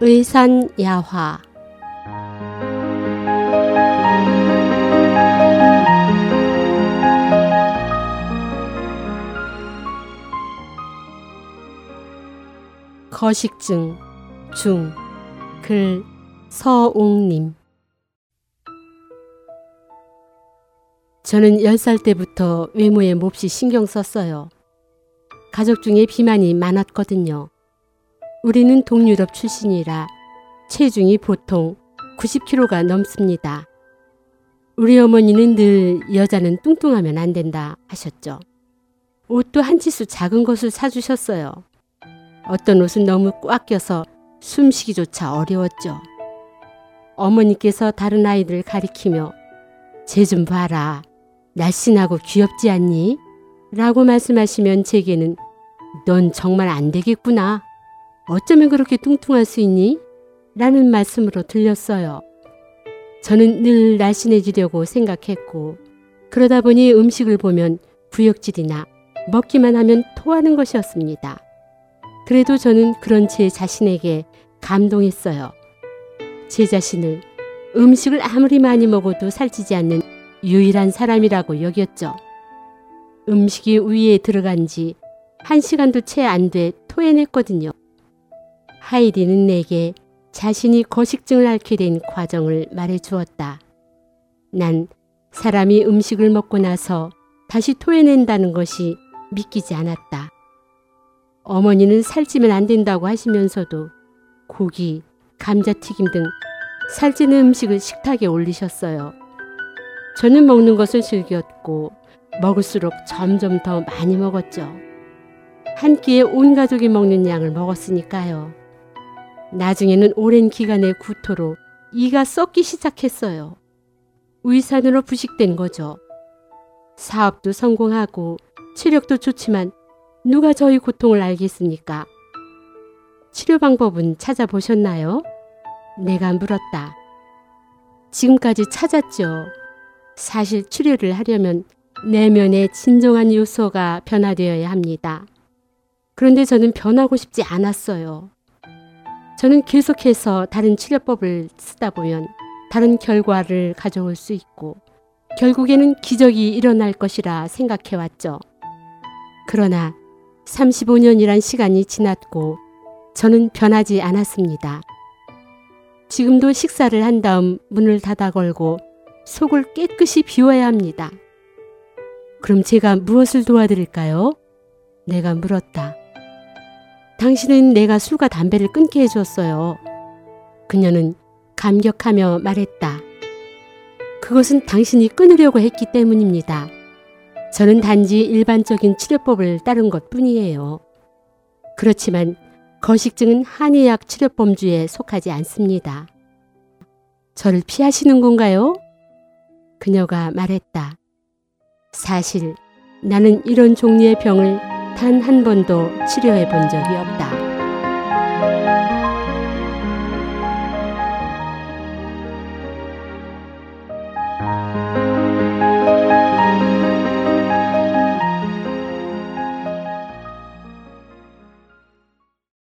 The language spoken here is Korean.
의산야화 거식증 중 글 서웅님 저는 10살 때부터 외모에 몹시 신경 썼어요. 가족 중에 비만이 많았거든요. 우리는 동유럽 출신이라 체중이 보통 90kg가 넘습니다. 우리 어머니는 늘 여자는 뚱뚱하면 안 된다 하셨죠. 옷도 한 치수 작은 것을 사주셨어요. 어떤 옷은 너무 꽉 껴서 숨쉬기조차 어려웠죠. 어머니께서 다른 아이들을 가리키며 쟤 좀 봐라. 날씬하고 귀엽지 않니? 라고 말씀하시면 제게는 넌 정말 안 되겠구나. 어쩌면 그렇게 뚱뚱할 수 있니? 라는 말씀으로 들렸어요. 저는 늘 날씬해지려고 생각했고, 그러다 보니 음식을 보면 구역질이나 먹기만 하면 토하는 것이었습니다. 그래도 저는 그런 제 자신에게 감동했어요. 제 자신을 음식을 아무리 많이 먹어도 살찌지 않는 유일한 사람이라고 여겼죠. 음식이 위에 들어간 지 한 시간도 채 안 돼 토해냈거든요. 하이디는 내게 자신이 거식증을 앓게 된 과정을 말해 주었다. 난 사람이 음식을 먹고 나서 다시 토해낸다는 것이 믿기지 않았다. 어머니는 살찌면 안 된다고 하시면서도 고기, 감자튀김 등 살찌는 음식을 식탁에 올리셨어요. 저는 먹는 것을 즐겼고 먹을수록 점점 더 많이 먹었죠. 한 끼에 온 가족이 먹는 양을 먹었으니까요. 나중에는 오랜 기간의 구토로 이가 썩기 시작했어요. 위산으로 부식된 거죠. 사업도 성공하고 체력도 좋지만 누가 저희 고통을 알겠습니까? 치료 방법은 찾아보셨나요? 내가 물었다. 지금까지 찾았죠. 사실 치료를 하려면 내면의 진정한 요소가 변화되어야 합니다. 그런데 저는 변하고 싶지 않았어요. 저는 계속해서 다른 치료법을 쓰다 보면 다른 결과를 가져올 수 있고 결국에는 기적이 일어날 것이라 생각해 왔죠. 그러나 35년이란 시간이 지났고 저는 변하지 않았습니다. 지금도 식사를 한 다음 문을 닫아 걸고 속을 깨끗이 비워야 합니다. 그럼 제가 무엇을 도와드릴까요? 내가 물었다. 당신은 내가 술과 담배를 끊게 해주었어요. 그녀는 감격하며 말했다. 그것은 당신이 끊으려고 했기 때문입니다. 저는 단지 일반적인 치료법을 따른 것 뿐이에요. 그렇지만 거식증은 한의학 치료 범주에 속하지 않습니다. 저를 피하시는 건가요? 그녀가 말했다. 사실 나는 이런 종류의 병을 단 한 번도 치료해 본 적이 없다.